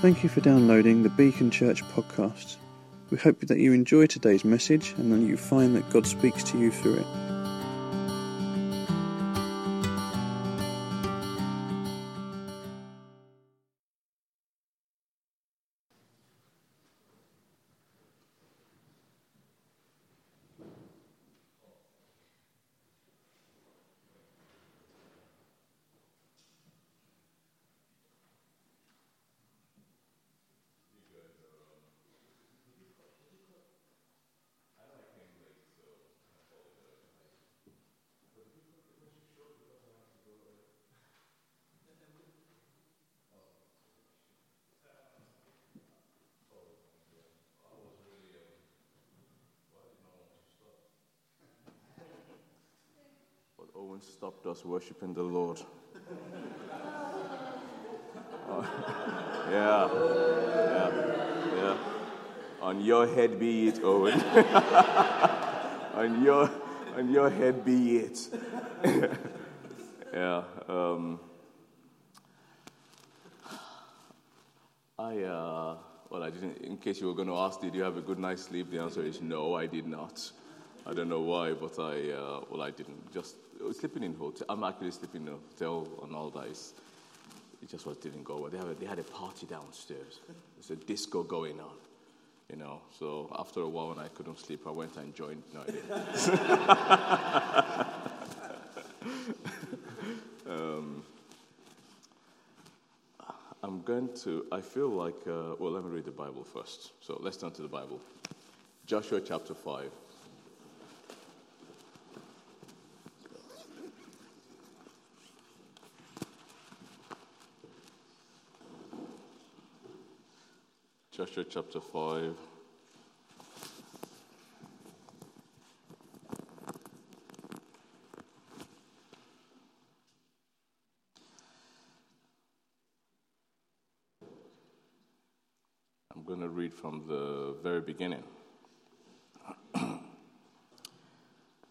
Thank you for downloading the Beacon Church podcast. We hope that you enjoy today's message and that you find that God speaks to you through it. Us worshiping the Lord. Uh, yeah, yeah, yeah. On your head be it, Owen. on your, on your head be it. yeah. Um, I, uh, well, I didn't. In case you were going to ask, did you have a good night's sleep? The answer is no, I did not. I don't know why, but I, uh, well, I didn't. Just sleeping in hotel. I'm actually sleeping in a hotel on all days. It just was, didn't go well. They, have a, they had a party downstairs. There's a disco going on, you know. So after a while, when I couldn't sleep, I went and joined. No, um, I'm going to, I feel like, uh, well, let me read the Bible first. So let's turn to the Bible. Joshua chapter 5. Joshua chapter 5. I'm going to read from the very beginning. and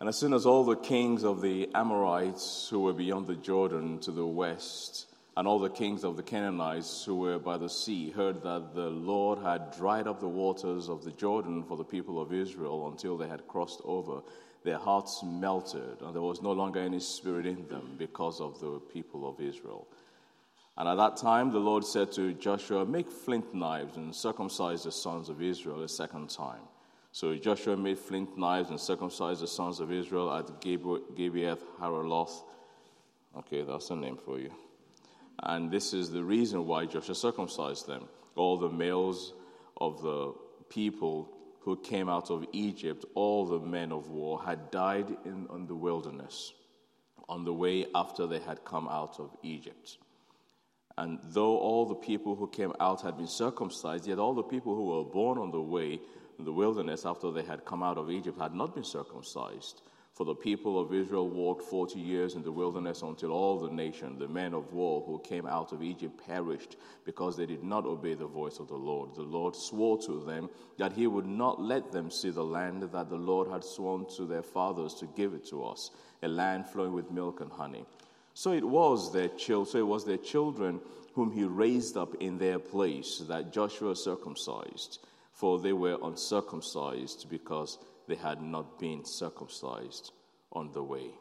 as soon as all the kings of the Amorites who were beyond the Jordan to the west and all the kings of the Canaanites who were by the sea heard that the Lord had dried up the waters of the Jordan for the people of Israel until they had crossed over. Their hearts melted, and there was no longer any spirit in them because of the people of Israel. And at that time, the Lord said to Joshua, Make flint knives and circumcise the sons of Israel a second time. So Joshua made flint knives and circumcised the sons of Israel at Gibeath Haraloth. Okay, that's a name for you. And this is the reason why Joshua circumcised them. All the males of the people who came out of Egypt, all the men of war, had died in, in the wilderness on the way after they had come out of Egypt. And though all the people who came out had been circumcised, yet all the people who were born on the way in the wilderness after they had come out of Egypt had not been circumcised. For the people of Israel walked 40 years in the wilderness until all the nation, the men of war who came out of Egypt, perished because they did not obey the voice of the Lord. The Lord swore to them that he would not let them see the land that the Lord had sworn to their fathers to give it to us, a land flowing with milk and honey. So it was their children, so it was their children whom he raised up in their place that Joshua circumcised, for they were uncircumcised because they had not been circumcised on the way.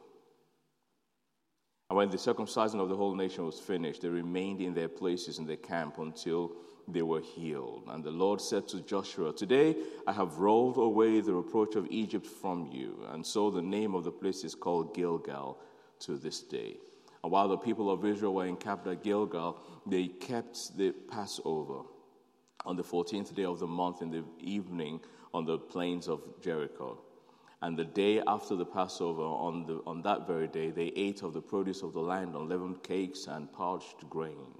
And when the circumcision of the whole nation was finished, they remained in their places in the camp until they were healed. And the Lord said to Joshua, Today I have rolled away the reproach of Egypt from you. And so the name of the place is called Gilgal to this day. And while the people of Israel were encamped at Gilgal, they kept the Passover on the 14th day of the month in the evening on the plains of Jericho. And the day after the Passover, on, the, on that very day, they ate of the produce of the land, unleavened cakes and parched grain.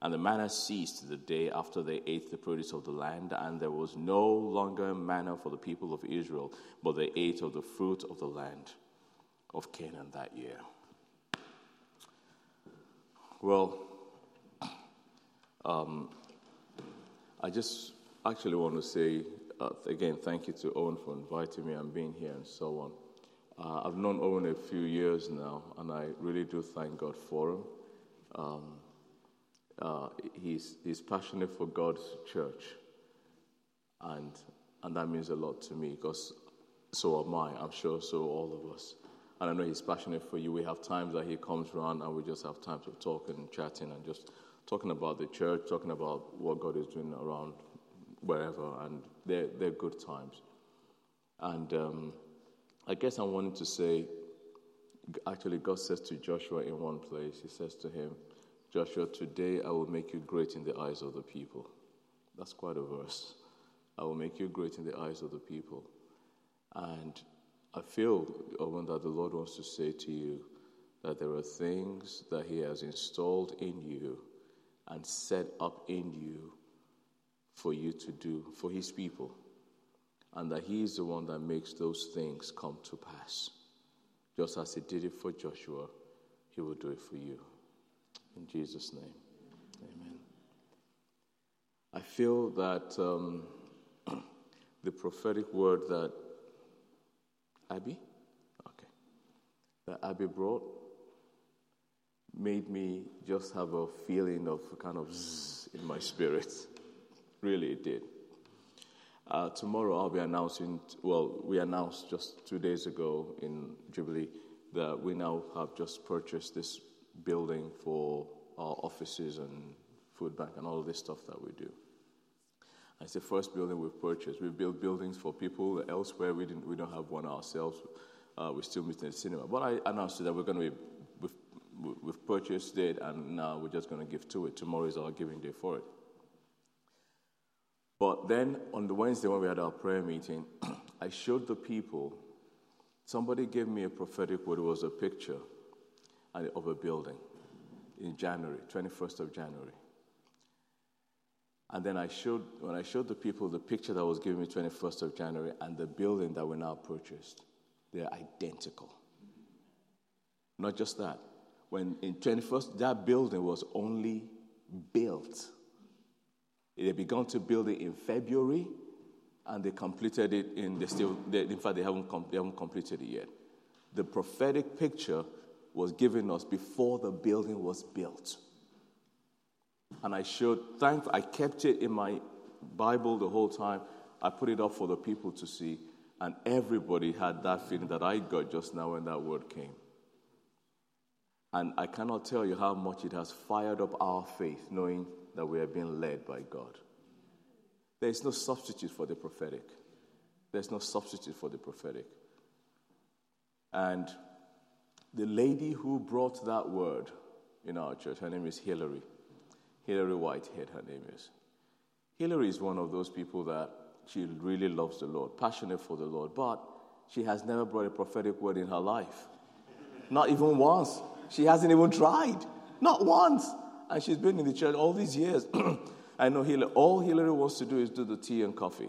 And the manna ceased the day after they ate the produce of the land, and there was no longer manna for the people of Israel, but they ate of the fruit of the land of Canaan that year. Well, um, I just actually want to say uh, again, thank you to Owen for inviting me and being here and so on. Uh, I've known Owen a few years now, and I really do thank God for him. Um, uh, he's, he's passionate for God's church. And, and that means a lot to me because so am I. I'm sure so all of us. And I know he's passionate for you. We have times that he comes around and we just have times of talking and chatting and just talking about the church, talking about what God is doing around wherever. And they're, they're good times. And um, I guess I wanted to say actually, God says to Joshua in one place, He says to him, Joshua, today I will make you great in the eyes of the people. That's quite a verse. I will make you great in the eyes of the people. And I feel, Owen, that the Lord wants to say to you that there are things that He has installed in you and set up in you for you to do for His people. And that He is the one that makes those things come to pass. Just as He did it for Joshua, He will do it for you. In Jesus' name, amen. I feel that um, the prophetic word that Abby, okay, that Abby brought made me just have a feeling of kind of zzz in my spirit. really, it did. Uh, tomorrow I'll be announcing, well, we announced just two days ago in Jubilee that we now have just purchased this building for our offices and food bank and all of this stuff that we do. It's the first building we've purchased. We've built buildings for people elsewhere. We, didn't, we don't have one ourselves. Uh, we still meet in the cinema. But I announced that we're going to be, we've, we've purchased it and now we're just going to give to it. Tomorrow is our giving day for it. But then on the Wednesday when we had our prayer meeting, I showed the people, somebody gave me a prophetic word. It was a picture of a building in January, 21st of January. And then I showed, when I showed the people the picture that was given me 21st of January and the building that we now purchased, they're identical. Not just that. When in 21st, that building was only built. They had begun to build it in February, and they completed it in, still, they, in fact, they haven't, com- they haven't completed it yet. The prophetic picture was given us before the building was built. And I showed, thank, I kept it in my Bible the whole time. I put it up for the people to see, and everybody had that feeling that I got just now when that word came. And I cannot tell you how much it has fired up our faith, knowing that we are being led by God. There is no substitute for the prophetic. There's no substitute for the prophetic. And the lady who brought that word in our church, her name is Hillary. Hillary Whitehead, her name is. Hillary is one of those people that she really loves the Lord, passionate for the Lord, but she has never brought a prophetic word in her life. Not even once. She hasn't even tried. Not once. And she's been in the church all these years. I know Hillary, all Hillary wants to do is do the tea and coffee.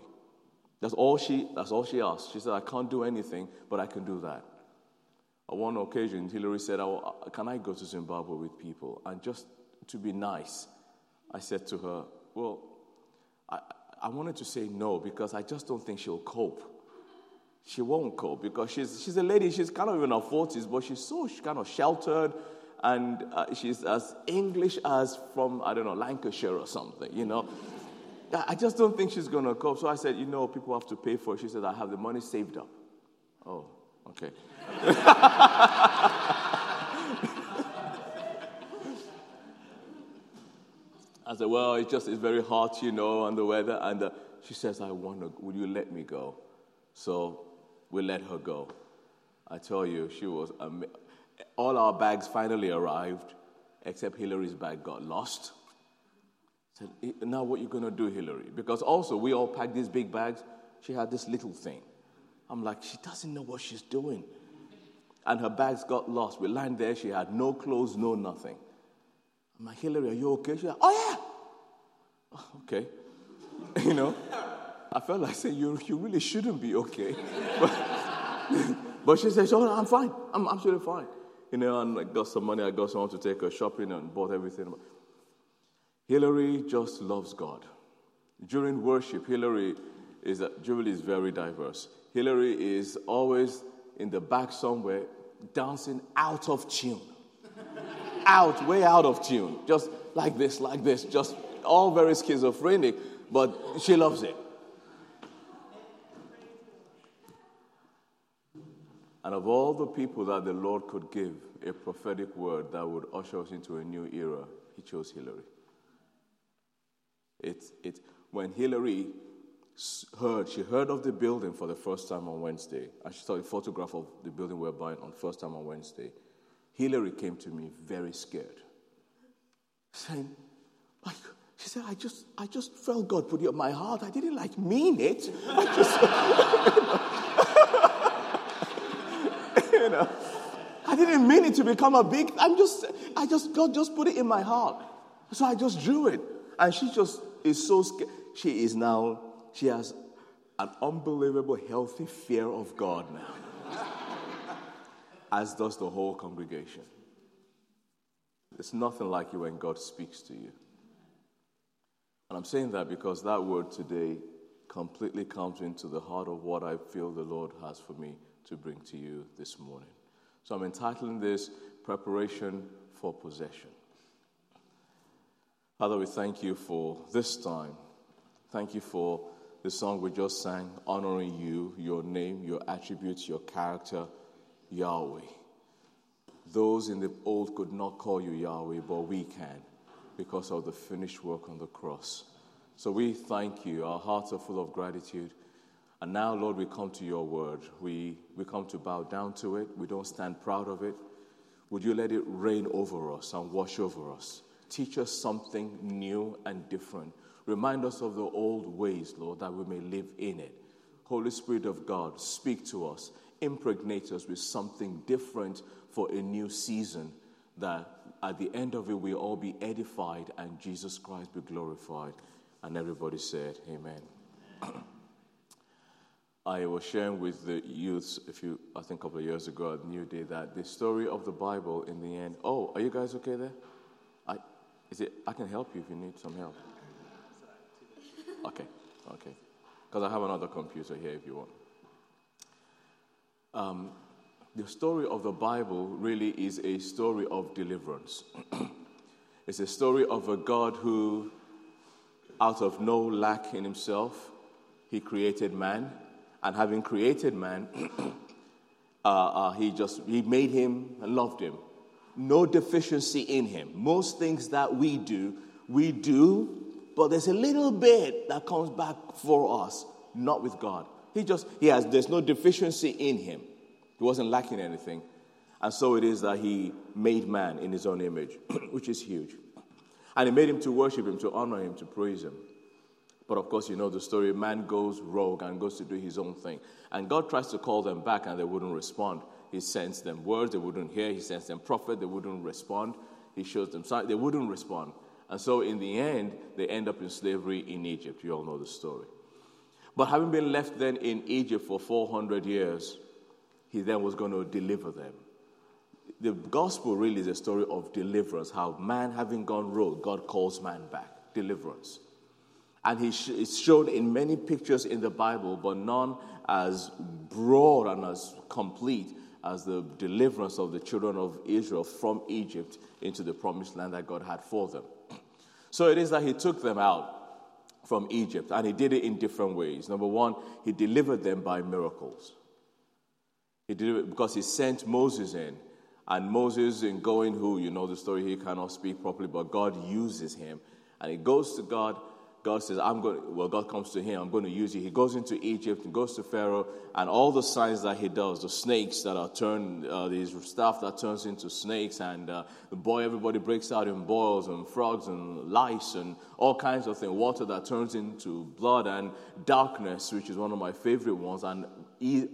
That's all she, that's all she asks. She said, I can't do anything, but I can do that. On one occasion, Hillary said, oh, Can I go to Zimbabwe with people? And just to be nice, I said to her, Well, I, I wanted to say no because I just don't think she'll cope. She won't cope because she's, she's a lady, she's kind of in her 40s, but she's so kind of sheltered and uh, she's as English as from, I don't know, Lancashire or something, you know. I just don't think she's going to cope. So I said, You know, people have to pay for it. She said, I have the money saved up. Oh, okay. I said, Well, it's just, it's very hot, you know, and the weather. And uh, she says, I want to, will you let me go? So we let her go. I tell you, she was, um, all our bags finally arrived, except Hillary's bag got lost. Said, Now what are you going to do, Hillary? Because also, we all packed these big bags. She had this little thing. I'm like, She doesn't know what she's doing and her bags got lost. We landed there. She had no clothes, no nothing. I'm like, Hillary, are you okay? She's like, oh, yeah. Oh, okay. you know, I felt like saying, you, you really shouldn't be okay. but, but she says, oh, I'm fine. I'm absolutely fine. You know, and I got some money. I got someone to take her shopping and bought everything. Hillary just loves God. During worship, Hillary is, Jubilee is very diverse. Hillary is always in the back somewhere dancing out of tune. out, way out of tune. Just like this, like this, just all very schizophrenic, but she loves it. And of all the people that the Lord could give a prophetic word that would usher us into a new era, he chose Hillary. It, it, when Hillary heard, she heard of the building for the first time on Wednesday, and she saw a photograph of the building we we're buying on first time on Wednesday. Hillary came to me very scared, saying, like, she said, I just, I just felt God put it on my heart. I didn't like mean it. I just, know, I didn't mean it to become a big. I'm just, I just, God just put it in my heart. So I just drew it. And she just is so scared. She is now, she has an unbelievable, healthy fear of God now, as does the whole congregation. It's nothing like you when God speaks to you. And I'm saying that because that word today completely comes into the heart of what I feel the Lord has for me to bring to you this morning. So I'm entitling this Preparation for Possession. Father, we thank you for this time. Thank you for the song we just sang, honoring you, your name, your attributes, your character, Yahweh. Those in the old could not call you Yahweh, but we can because of the finished work on the cross. So we thank you. Our hearts are full of gratitude. And now, Lord, we come to your word. We, we come to bow down to it. We don't stand proud of it. Would you let it reign over us and wash over us? Teach us something new and different. Remind us of the old ways, Lord, that we may live in it. Holy Spirit of God, speak to us. Impregnate us with something different for a new season that at the end of it we all be edified and Jesus Christ be glorified. And everybody said, Amen. I was sharing with the youths a few, I think a couple of years ago at New Day that the story of the Bible in the end. Oh, are you guys okay there? I, is it? I can help you if you need some help. Okay, okay. Because I have another computer here if you want. Um, the story of the Bible really is a story of deliverance. it's a story of a God who, out of no lack in himself, he created man and having created man, uh, uh, he just he made him and loved him. No deficiency in him. Most things that we do, we do, but there's a little bit that comes back for us, not with God. He just he has there's no deficiency in him. He wasn't lacking anything. And so it is that he made man in his own image, which is huge. And he made him to worship him, to honor him, to praise him. But of course, you know the story. Man goes rogue and goes to do his own thing. And God tries to call them back and they wouldn't respond. He sends them words they wouldn't hear. He sends them prophet, they wouldn't respond. He shows them signs, they wouldn't respond. And so in the end, they end up in slavery in Egypt. You all know the story. But having been left then in Egypt for 400 years, he then was going to deliver them. The gospel really is a story of deliverance, how man having gone rogue, God calls man back. Deliverance. And he it's shown in many pictures in the Bible, but none as broad and as complete as the deliverance of the children of Israel from Egypt into the promised land that God had for them. So it is that he took them out from Egypt, and he did it in different ways. Number one, he delivered them by miracles. He did it because he sent Moses in, and Moses, in going, who you know the story, he cannot speak properly, but God uses him, and he goes to God God says, I'm going, well, God comes to him, I'm going to use you. He goes into Egypt and goes to Pharaoh, and all the signs that he does, the snakes that are turned, uh, these stuff that turns into snakes, and uh, the boy, everybody breaks out in boils, and frogs, and lice, and all kinds of things, water that turns into blood, and darkness, which is one of my favorite ones, and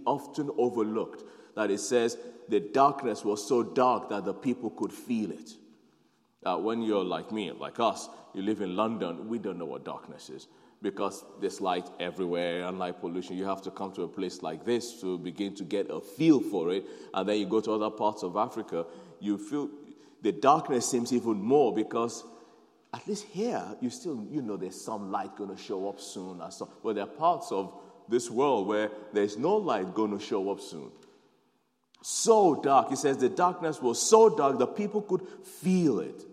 often overlooked. That it says the darkness was so dark that the people could feel it. Uh, when you're like me, like us, you live in London, we don't know what darkness is because there's light everywhere and light pollution. You have to come to a place like this to begin to get a feel for it. And then you go to other parts of Africa, you feel the darkness seems even more because at least here, you still, you know, there's some light going to show up soon. But there are parts of this world where there's no light going to show up soon. So dark. He says the darkness was so dark that people could feel it.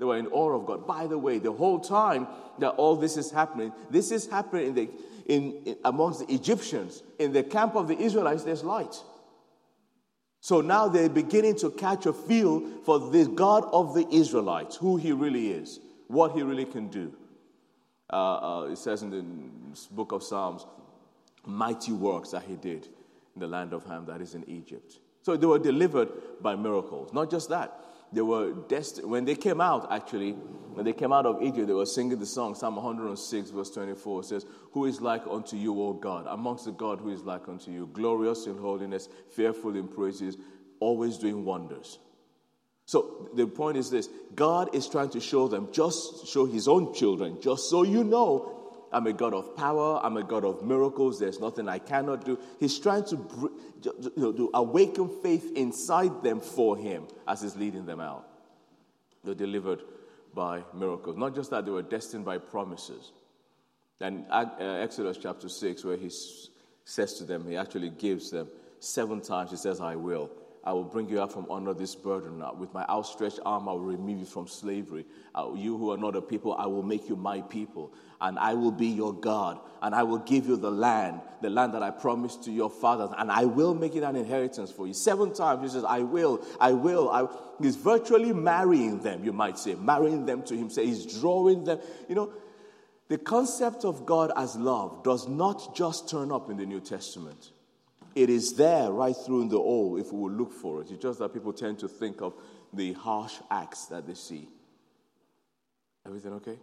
They were in awe of God. By the way, the whole time that all this is happening, this is happening in the, in, in, amongst the Egyptians. In the camp of the Israelites, there's light. So now they're beginning to catch a feel for the God of the Israelites, who he really is, what he really can do. Uh, uh, it says in the book of Psalms, mighty works that he did in the land of Ham, that is in Egypt. So they were delivered by miracles. Not just that, they were destined. When they came out, actually, when they came out of Egypt, they were singing the song, Psalm 106, verse 24 says, Who is like unto you, O God? Amongst the God who is like unto you, glorious in holiness, fearful in praises, always doing wonders. So the point is this God is trying to show them, just show his own children, just so you know I'm a God of power. I'm a God of miracles. There's nothing I cannot do. He's trying to, you know, to awaken faith inside them for Him as He's leading them out. They're delivered by miracles. Not just that, they were destined by promises. And uh, Exodus chapter 6, where He says to them, He actually gives them seven times, He says, I will. I will bring you out from under this burden. With my outstretched arm, I will remove you from slavery. Uh, you who are not a people, I will make you my people. And I will be your God. And I will give you the land, the land that I promised to your fathers. And I will make it an inheritance for you. Seven times he says, I will, I will. I, he's virtually marrying them, you might say, marrying them to himself. He's drawing them. You know, the concept of God as love does not just turn up in the New Testament. It is there right through in the old if we will look for it. It's just that people tend to think of the harsh acts that they see. Everything okay? Okay.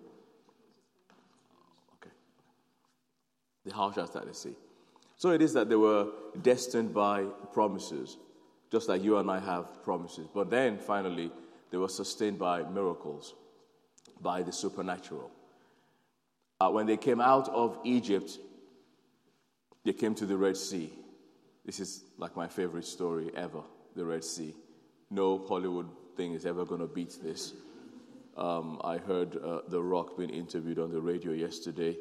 The that they see. So it is that they were destined by promises, just like you and I have promises. But then finally, they were sustained by miracles, by the supernatural. Uh, when they came out of Egypt, they came to the Red Sea. This is like my favorite story ever the Red Sea. No Hollywood thing is ever going to beat this. Um, I heard uh, The Rock being interviewed on the radio yesterday.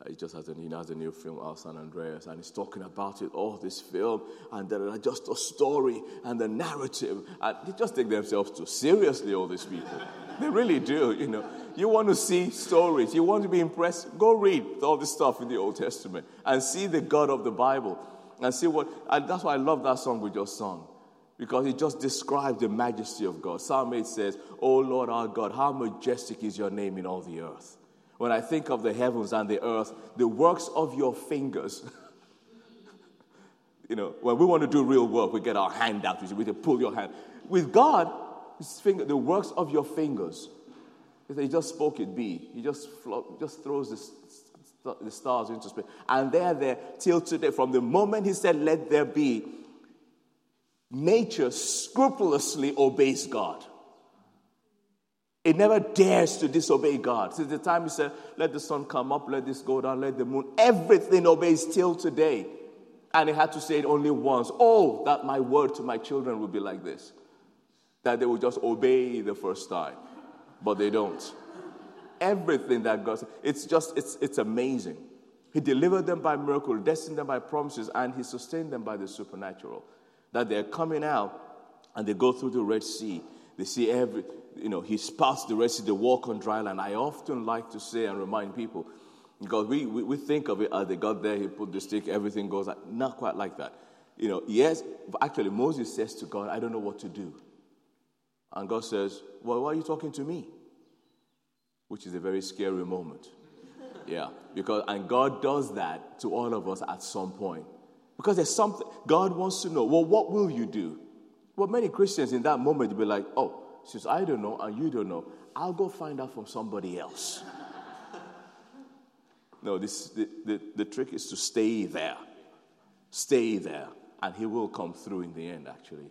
Uh, he just has a, he has a new film out, San Andreas, and he's talking about it. Oh, this film, and the, just a story and the narrative. And they just take themselves too seriously, all these people. they really do, you know. You want to see stories, you want to be impressed, go read all this stuff in the Old Testament and see the God of the Bible and see what, and that's why I love that song we just sung. Because it just describes the majesty of God. Psalm 8 says, Oh Lord our God, how majestic is your name in all the earth. When I think of the heavens and the earth, the works of your fingers. you know, when we want to do real work, we get our hand out, we can pull your hand. With God, finger, the works of your fingers. He just spoke it be. He just, flo- just throws the stars into space. And they're there till today. From the moment he said, Let there be, nature scrupulously obeys God. It never dares to disobey God. Since the time he said, Let the sun come up, let this go down, let the moon, everything obeys till today. And he had to say it only once. Oh, that my word to my children would be like this that they would just obey the first time, but they don't everything that God said, it's just, it's, it's amazing. He delivered them by miracle, destined them by promises, and He sustained them by the supernatural. That they're coming out and they go through the Red Sea. They see every, you know, He's passed the Red Sea, they walk on dry land. I often like to say and remind people, because we, we, we think of it as they got there, He put the stick, everything goes not quite like that. You know, yes, actually, Moses says to God, I don't know what to do. And God says, Well, why are you talking to me? which is a very scary moment. Yeah, because, and God does that to all of us at some point. Because there's something, God wants to know, well, what will you do? Well, many Christians in that moment be like, oh, since I don't know and you don't know, I'll go find out from somebody else. no, this, the, the, the trick is to stay there. Stay there, and He will come through in the end, actually.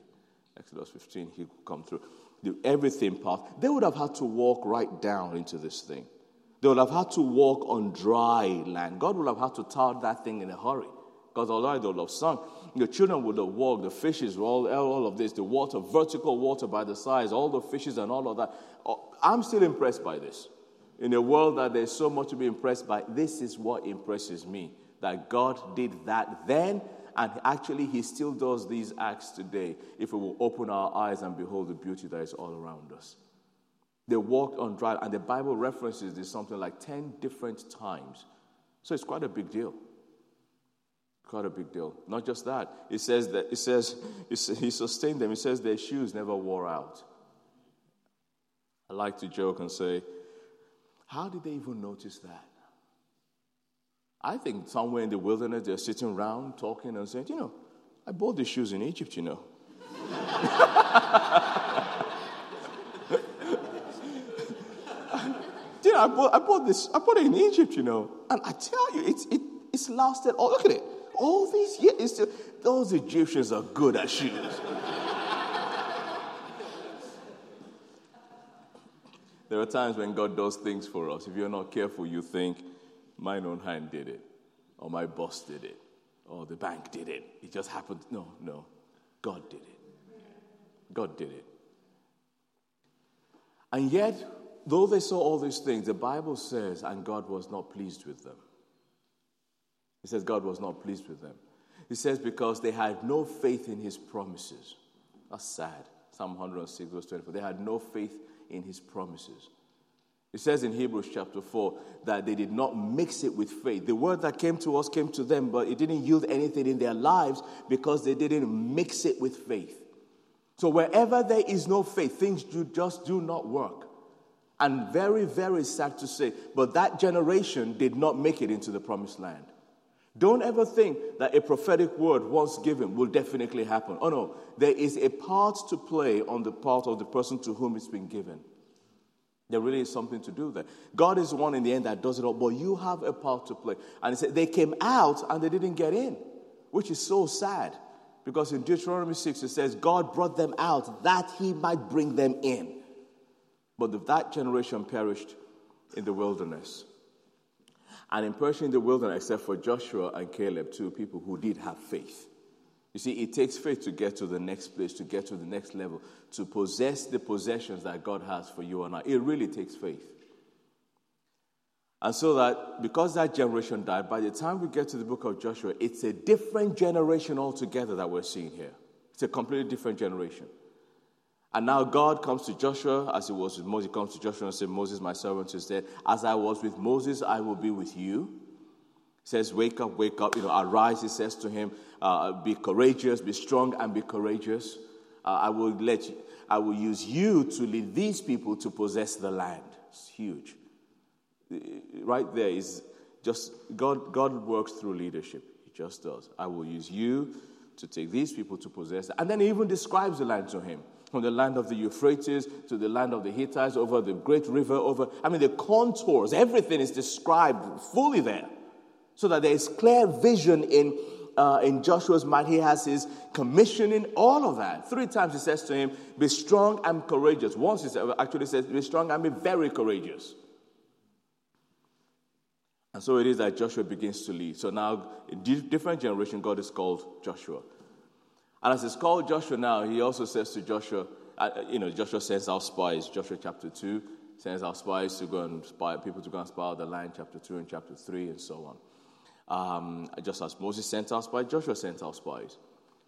Exodus 15, He will come through the everything path, they would have had to walk right down into this thing. They would have had to walk on dry land. God would have had to tar that thing in a hurry. Because although they would have sung, the children would have walked, the fishes, all, all of this, the water, vertical water by the sides, all the fishes and all of that. Oh, I'm still impressed by this. In a world that there's so much to be impressed by, this is what impresses me. That God did that then and actually, He still does these acts today if we will open our eyes and behold the beauty that is all around us. They walked on dry, and the Bible references this something like 10 different times. So it's quite a big deal. Quite a big deal. Not just that. It says that it says he sustained them. It says their shoes never wore out. I like to joke and say, how did they even notice that? I think somewhere in the wilderness they're sitting around talking and saying, you know, I bought these shoes in Egypt, you know. you I bought, I bought this, I bought it in Egypt, you know. And I tell you, it's, it, it's lasted, oh, look at it. All these years, still, those Egyptians are good at shoes. there are times when God does things for us. If you're not careful, you think, mine own hand did it, or my boss did it, or the bank did it. It just happened. No, no. God did it. God did it. And yet, though they saw all these things, the Bible says, and God was not pleased with them. It says God was not pleased with them. He says because they had no faith in his promises. That's sad. Psalm 106, verse 24. They had no faith in his promises. It says in Hebrews chapter 4 that they did not mix it with faith. The word that came to us came to them, but it didn't yield anything in their lives because they didn't mix it with faith. So wherever there is no faith, things do, just do not work. And very, very sad to say, but that generation did not make it into the promised land. Don't ever think that a prophetic word once given will definitely happen. Oh no, there is a part to play on the part of the person to whom it's been given. There really is something to do there. God is the one in the end that does it all, but you have a part to play. And he said they came out and they didn't get in, which is so sad. Because in Deuteronomy 6 it says, God brought them out that he might bring them in. But that generation perished in the wilderness. And in perishing in the wilderness, except for Joshua and Caleb, two people who did have faith. You see, it takes faith to get to the next place, to get to the next level, to possess the possessions that God has for you and I. It really takes faith. And so that because that generation died, by the time we get to the book of Joshua, it's a different generation altogether that we're seeing here. It's a completely different generation. And now God comes to Joshua as he was with Moses. He comes to Joshua and says, Moses, my servant, is dead. As I was with Moses, I will be with you. He says, Wake up, wake up. You know, arise, he says to him, uh, Be courageous, be strong, and be courageous. Uh, I will let you, I will use you to lead these people to possess the land. It's huge. Right there is just God, God works through leadership. He just does. I will use you to take these people to possess. And then he even describes the land to him from the land of the Euphrates to the land of the Hittites, over the great river, over, I mean, the contours, everything is described fully there. So that there is clear vision in, uh, in Joshua's mind. He has his commissioning, all of that. Three times he says to him, Be strong and courageous. Once he actually says, Be strong and be very courageous. And so it is that Joshua begins to lead. So now, in different generation, God is called Joshua. And as it's called Joshua now, he also says to Joshua, uh, you know, Joshua sends out spies, Joshua chapter 2, sends out spies to go and spy, people to go and spy out the land, chapter 2 and chapter 3, and so on. Um, just as Moses sent out spies, Joshua sent out spies.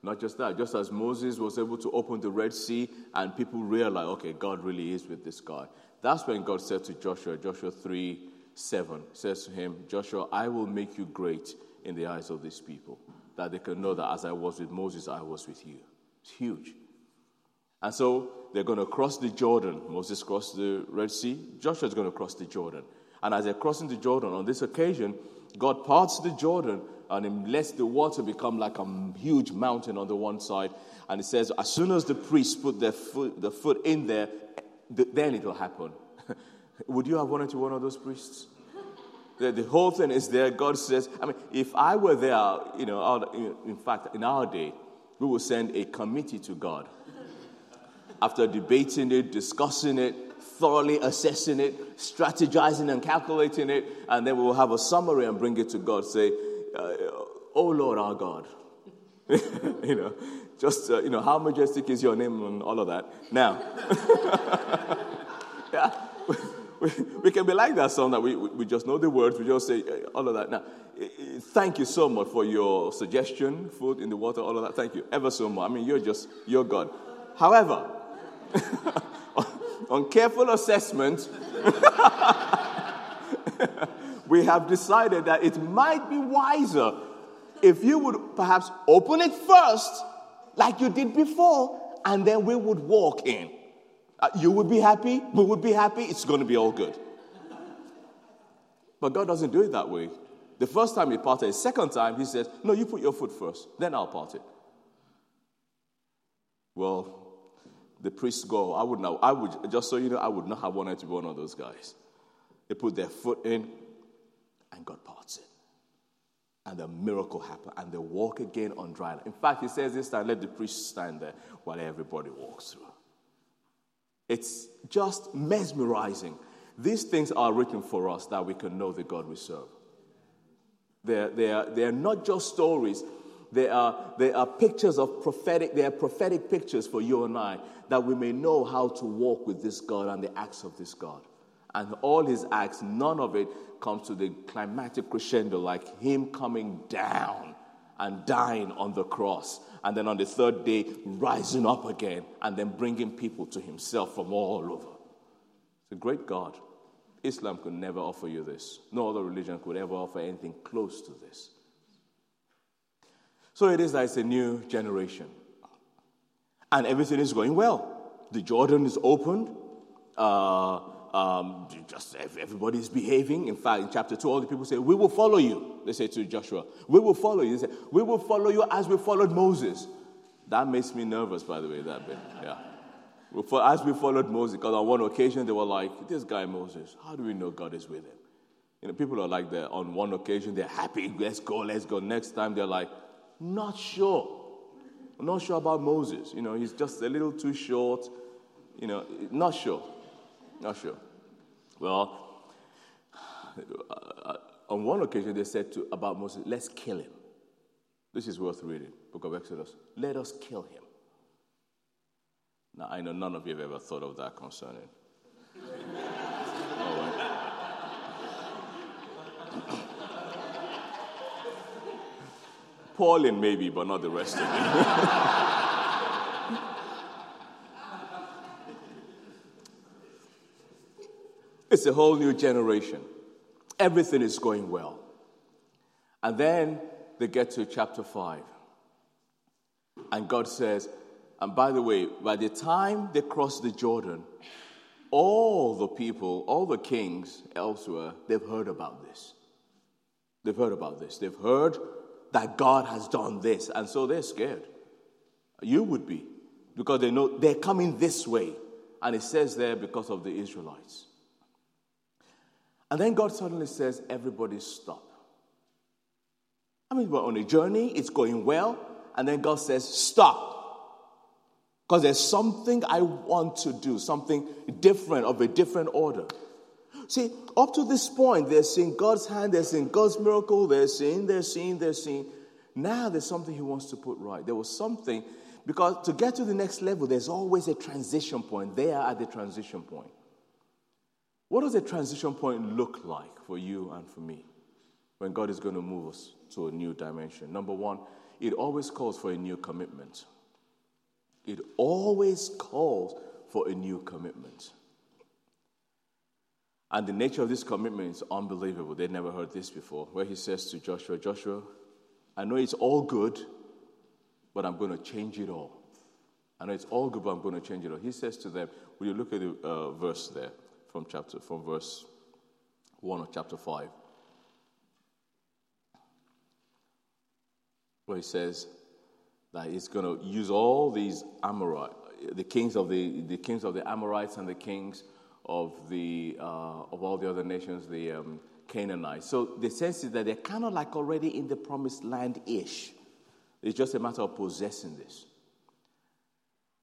Not just that, just as Moses was able to open the Red Sea and people realized, okay, God really is with this guy. That's when God said to Joshua, Joshua 3 7, says to him, Joshua, I will make you great in the eyes of these people that they can know that as I was with Moses, I was with you. It's huge. And so they're going to cross the Jordan. Moses crossed the Red Sea. Joshua is going to cross the Jordan. And as they're crossing the Jordan, on this occasion, God parts the Jordan and lets the water become like a huge mountain on the one side. And it says, as soon as the priests put their foot, the foot in there, then it will happen. Would you have wanted to be one of those priests? The, the whole thing is there. God says, I mean, if I were there, you know, in fact, in our day, we would send a committee to God. After debating it, discussing it, thoroughly assessing it, strategizing and calculating it, and then we will have a summary and bring it to God. Say, uh, Oh Lord our God. you know, just, uh, you know, how majestic is your name and all of that. Now, yeah we, we can be like that song that we, we just know the words, we just say eh, all of that. Now, eh, eh, thank you so much for your suggestion, food in the water, all of that. Thank you ever so much. I mean, you're just, you're God. However, on careful assessment, we have decided that it might be wiser if you would perhaps open it first, like you did before, and then we would walk in. Uh, you would be happy, we would be happy, it's going to be all good. But God doesn't do it that way. The first time he parted, the second time he says, No, you put your foot first, then I'll part it. Well, the priests go. I would not, I would, just so you know, I would not have wanted to be one of those guys. They put their foot in, and God parts it. And the miracle happened, and they walk again on dry land. In fact, he says this time, let the priest stand there while everybody walks through. It's just mesmerizing. These things are written for us that we can know the God we serve. They're, they're, they're not just stories, they are, they are pictures of prophetic, they are prophetic pictures for you and I that we may know how to walk with this God and the acts of this God. And all his acts, none of it comes to the climatic crescendo like him coming down and dying on the cross. And then on the third day, rising up again and then bringing people to himself from all over. It's a great God. Islam could never offer you this. No other religion could ever offer anything close to this. So it is that it's a new generation. And everything is going well. The Jordan is opened. Uh, um, just everybody is behaving. In fact, in chapter 2, all the people say, We will follow you. They say to Joshua, We will follow you. They say, We will follow you as we followed Moses. That makes me nervous, by the way, that bit. Yeah. As we followed Moses, because on one occasion they were like, This guy Moses, how do we know God is with him? You know, people are like that. On one occasion, they're happy, let's go, let's go. Next time, they're like, Not sure. I'm not sure about Moses. You know, he's just a little too short. You know, not sure. Not sure. Well, uh, on one occasion they said to, about Moses, let's kill him. This is worth reading, book of Exodus. Let us kill him. Now, I know none of you have ever thought of that concerning. Pauline, maybe, but not the rest of you. It's a whole new generation. Everything is going well. And then they get to chapter 5. And God says, and by the way, by the time they cross the Jordan, all the people, all the kings elsewhere, they've heard about this. They've heard about this. They've heard that God has done this. And so they're scared. You would be, because they know they're coming this way. And it says there because of the Israelites. And then God suddenly says, Everybody stop. I mean, we're on a journey, it's going well, and then God says, Stop. Because there's something I want to do, something different, of a different order. See, up to this point, they're seeing God's hand, they're seeing God's miracle, they're seeing, they're seeing, they're seeing. Now there's something He wants to put right. There was something, because to get to the next level, there's always a transition point. They are at the transition point. What does a transition point look like for you and for me when God is going to move us to a new dimension? Number one, it always calls for a new commitment. It always calls for a new commitment. And the nature of this commitment is unbelievable. They'd never heard this before, where he says to Joshua, Joshua, I know it's all good, but I'm going to change it all. I know it's all good, but I'm going to change it all. He says to them, Will you look at the uh, verse there? From chapter from verse 1 of chapter 5 where he says that he's going to use all these Amorite, the kings of the, the kings of the Amorites and the kings of the uh, of all the other nations, the um, Canaanites. So the sense is that they're kind of like already in the promised land ish. It's just a matter of possessing this.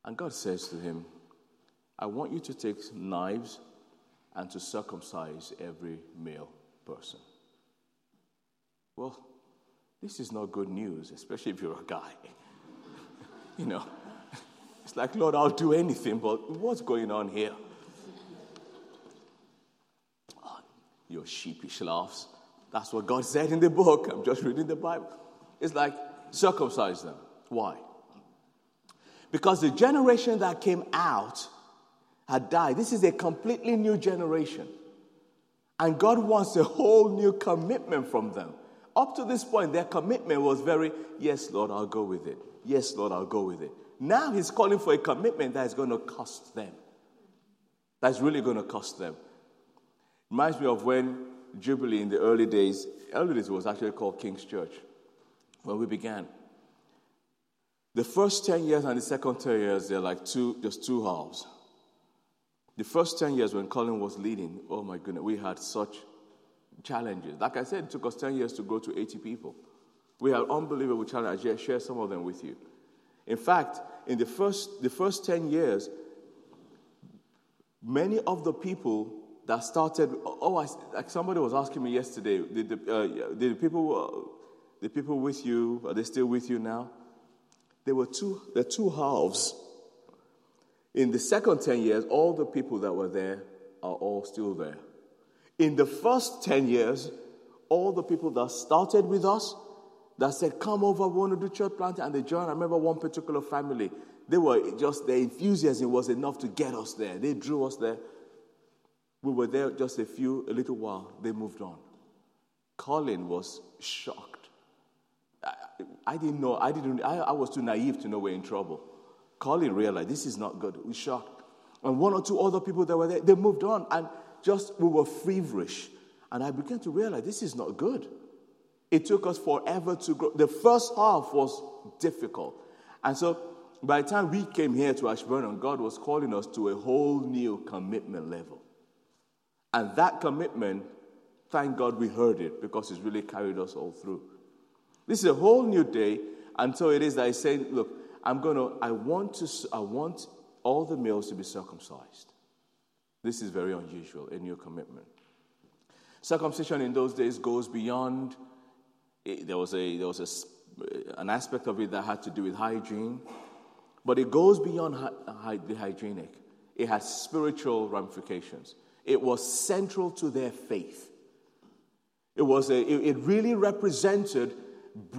And God says to him, I want you to take knives and to circumcise every male person. Well, this is not good news, especially if you're a guy. you know, it's like, Lord, I'll do anything, but what's going on here? Oh, your sheepish laughs. That's what God said in the book. I'm just reading the Bible. It's like, circumcise them. Why? Because the generation that came out had died. This is a completely new generation. And God wants a whole new commitment from them. Up to this point, their commitment was very, yes, Lord, I'll go with it. Yes, Lord, I'll go with it. Now he's calling for a commitment that is going to cost them. That's really going to cost them. Reminds me of when Jubilee in the early days, early days was actually called King's Church, when we began. The first 10 years and the second 10 years, they're like two, just two halves. The first 10 years when Colin was leading, oh my goodness, we had such challenges. Like I said, it took us 10 years to grow to 80 people. We had unbelievable challenges. I share some of them with you. In fact, in the first, the first 10 years, many of the people that started, oh, I, like somebody was asking me yesterday, did the, uh, did people, uh, the people with you, are they still with you now? There were two, there two halves in the second 10 years, all the people that were there are all still there. In the first 10 years, all the people that started with us, that said, Come over, we want to do church planting, and they joined. I remember one particular family, they were just, their enthusiasm was enough to get us there. They drew us there. We were there just a few, a little while, they moved on. Colin was shocked. I, I didn't know, I, didn't, I, I was too naive to know we're in trouble. Colin realized this is not good. We shocked. And one or two other people that were there, they moved on and just we were feverish. And I began to realize this is not good. It took us forever to grow. The first half was difficult. And so by the time we came here to Ashburn, God was calling us to a whole new commitment level. And that commitment, thank God we heard it because it's really carried us all through. This is a whole new day and so it is that I say, look, I'm going to, I want to, I want all the males to be circumcised. This is very unusual, a new commitment. Circumcision in those days goes beyond, it, there was, a, there was a, eh, an aspect of it that had to do with hygiene, but it goes beyond the hygienic. It has spiritual ramifications. It was central to their faith. It, was a, it really represented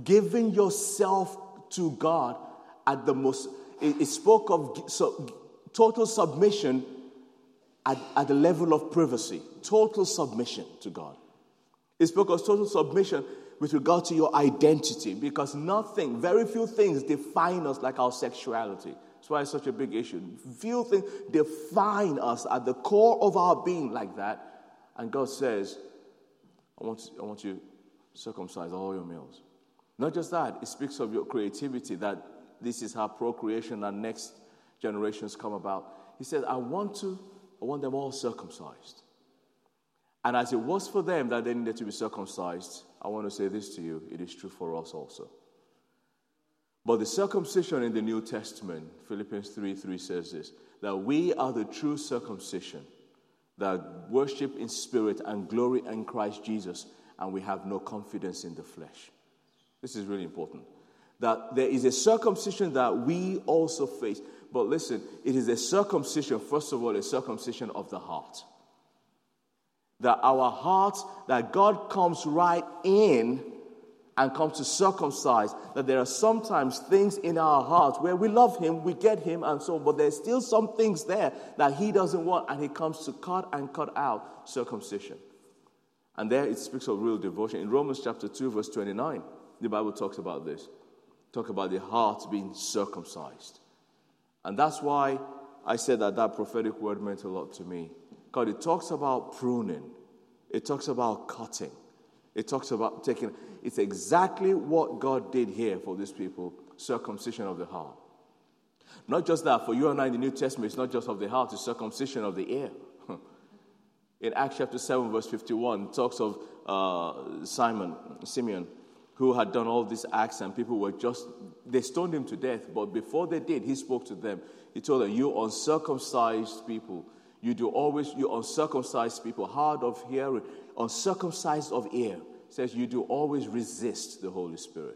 giving yourself to God at the most, it, it spoke of so, total submission at, at the level of privacy, total submission to God. It spoke of total submission with regard to your identity because nothing, very few things define us like our sexuality. That's why it's such a big issue. Few things define us at the core of our being like that. And God says, I want, I want you to circumcise all your males. Not just that, it speaks of your creativity that this is how procreation and next generations come about. He said, I want to, I want them all circumcised. And as it was for them that they needed to be circumcised, I want to say this to you it is true for us also. But the circumcision in the New Testament, Philippians 3 3 says this that we are the true circumcision that worship in spirit and glory in Christ Jesus, and we have no confidence in the flesh. This is really important that there is a circumcision that we also face. But listen, it is a circumcision, first of all, a circumcision of the heart. That our hearts, that God comes right in and comes to circumcise. That there are sometimes things in our hearts where we love Him, we get Him, and so on, but there's still some things there that He doesn't want, and He comes to cut and cut out circumcision. And there it speaks of real devotion. In Romans chapter 2, verse 29, the Bible talks about this talk about the heart being circumcised. And that's why I said that that prophetic word meant a lot to me. God, it talks about pruning, it talks about cutting, it talks about taking. It's exactly what God did here for these people circumcision of the heart. Not just that, for you and I in the New Testament, it's not just of the heart, it's circumcision of the ear. In Acts chapter 7, verse 51, talks of uh, Simon, Simeon, who had done all these acts, and people were just, they stoned him to death. But before they did, he spoke to them. He told them, You uncircumcised people, you do always, you uncircumcised people, hard of hearing, uncircumcised of ear, says, You do always resist the Holy Spirit.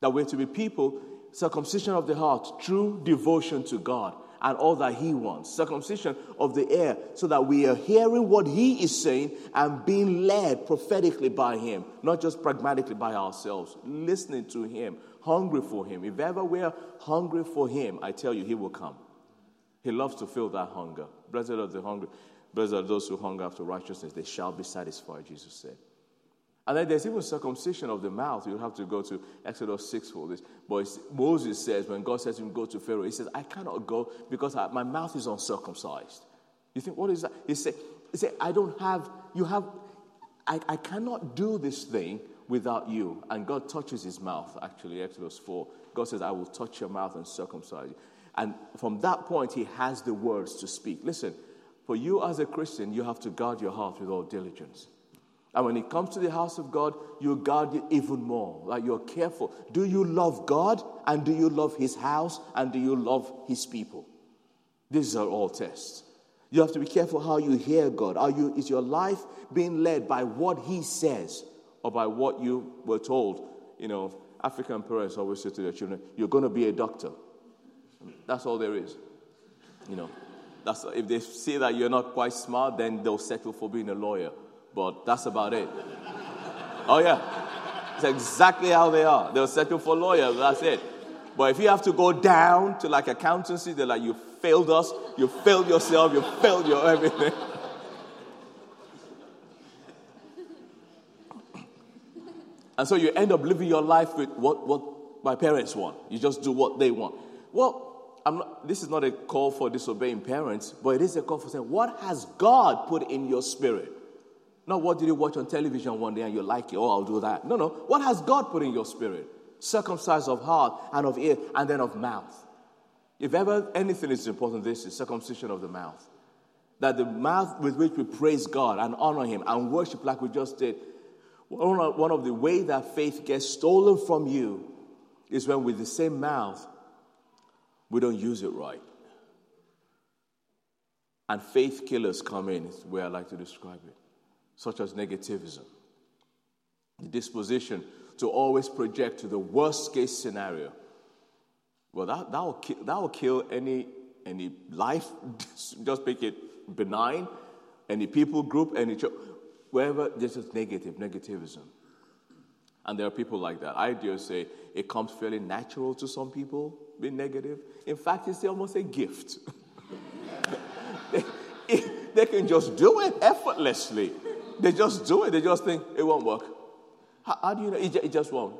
That we're to be people, circumcision of the heart, true devotion to God and all that He wants. Circumcision of the ear, so that we are hearing what He is saying and being led prophetically by Him, not just pragmatically by ourselves. Listening to Him, hungry for Him. If ever we're hungry for Him, I tell you, He will come. He loves to fill that hunger. Blessed are the hungry. Blessed are those who hunger after righteousness. They shall be satisfied, Jesus said. And then there's even circumcision of the mouth. You have to go to Exodus 6 for this. But Moses says, when God says to him, go to Pharaoh, he says, I cannot go because I, my mouth is uncircumcised. You think, what is that? He said, he said I don't have, you have, I, I cannot do this thing without you. And God touches his mouth, actually, Exodus 4. God says, I will touch your mouth and circumcise you. And from that point, he has the words to speak. Listen, for you as a Christian, you have to guard your heart with all diligence. And when it comes to the house of God, you guard it even more. Like you're careful. Do you love God? And do you love His house? And do you love His people? These are all tests. You have to be careful how you hear God. Are you, is your life being led by what He says or by what you were told? You know, African parents always say to their children, You're going to be a doctor. That's all there is. You know, that's, if they see that you're not quite smart, then they'll settle for being a lawyer but that's about it. Oh, yeah. It's exactly how they are. They'll settle for lawyers, that's it. But if you have to go down to like accountancy, they're like, you failed us, you failed yourself, you failed your everything. and so you end up living your life with what, what my parents want. You just do what they want. Well, not, this is not a call for disobeying parents, but it is a call for saying, what has God put in your spirit? Not what did you watch on television one day and you like it, oh, I'll do that. No, no. What has God put in your spirit? Circumcised of heart and of ear and then of mouth. If ever anything is important, this is circumcision of the mouth. That the mouth with which we praise God and honor Him and worship, like we just did, one of the ways that faith gets stolen from you is when with the same mouth we don't use it right. And faith killers come in, is the way I like to describe it such as negativism, the disposition to always project to the worst case scenario. Well, that, that, will, kill, that will kill any, any life, just make it benign, any people group, any church, wherever this is negative, negativism. And there are people like that. I dare say it comes fairly natural to some people being negative. In fact, it's almost a gift. they, they can just do it effortlessly. They just do it. They just think it won't work. How, how do you know? It, it just won't.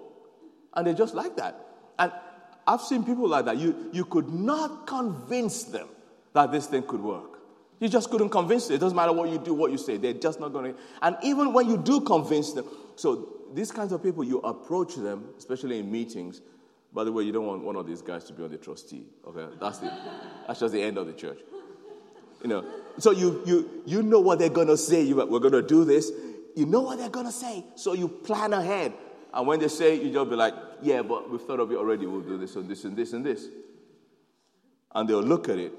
And they just like that. And I've seen people like that. You, you could not convince them that this thing could work. You just couldn't convince them. It doesn't matter what you do, what you say. They're just not going to. And even when you do convince them, so these kinds of people, you approach them, especially in meetings. By the way, you don't want one of these guys to be on the trustee. Okay, that's the, that's just the end of the church. You know, so you, you, you know what they're going to say. You, we're going to do this. You know what they're going to say. So you plan ahead. And when they say, you just be like, yeah, but we've thought of it already. We'll do this and this and this and this. And they'll look at it.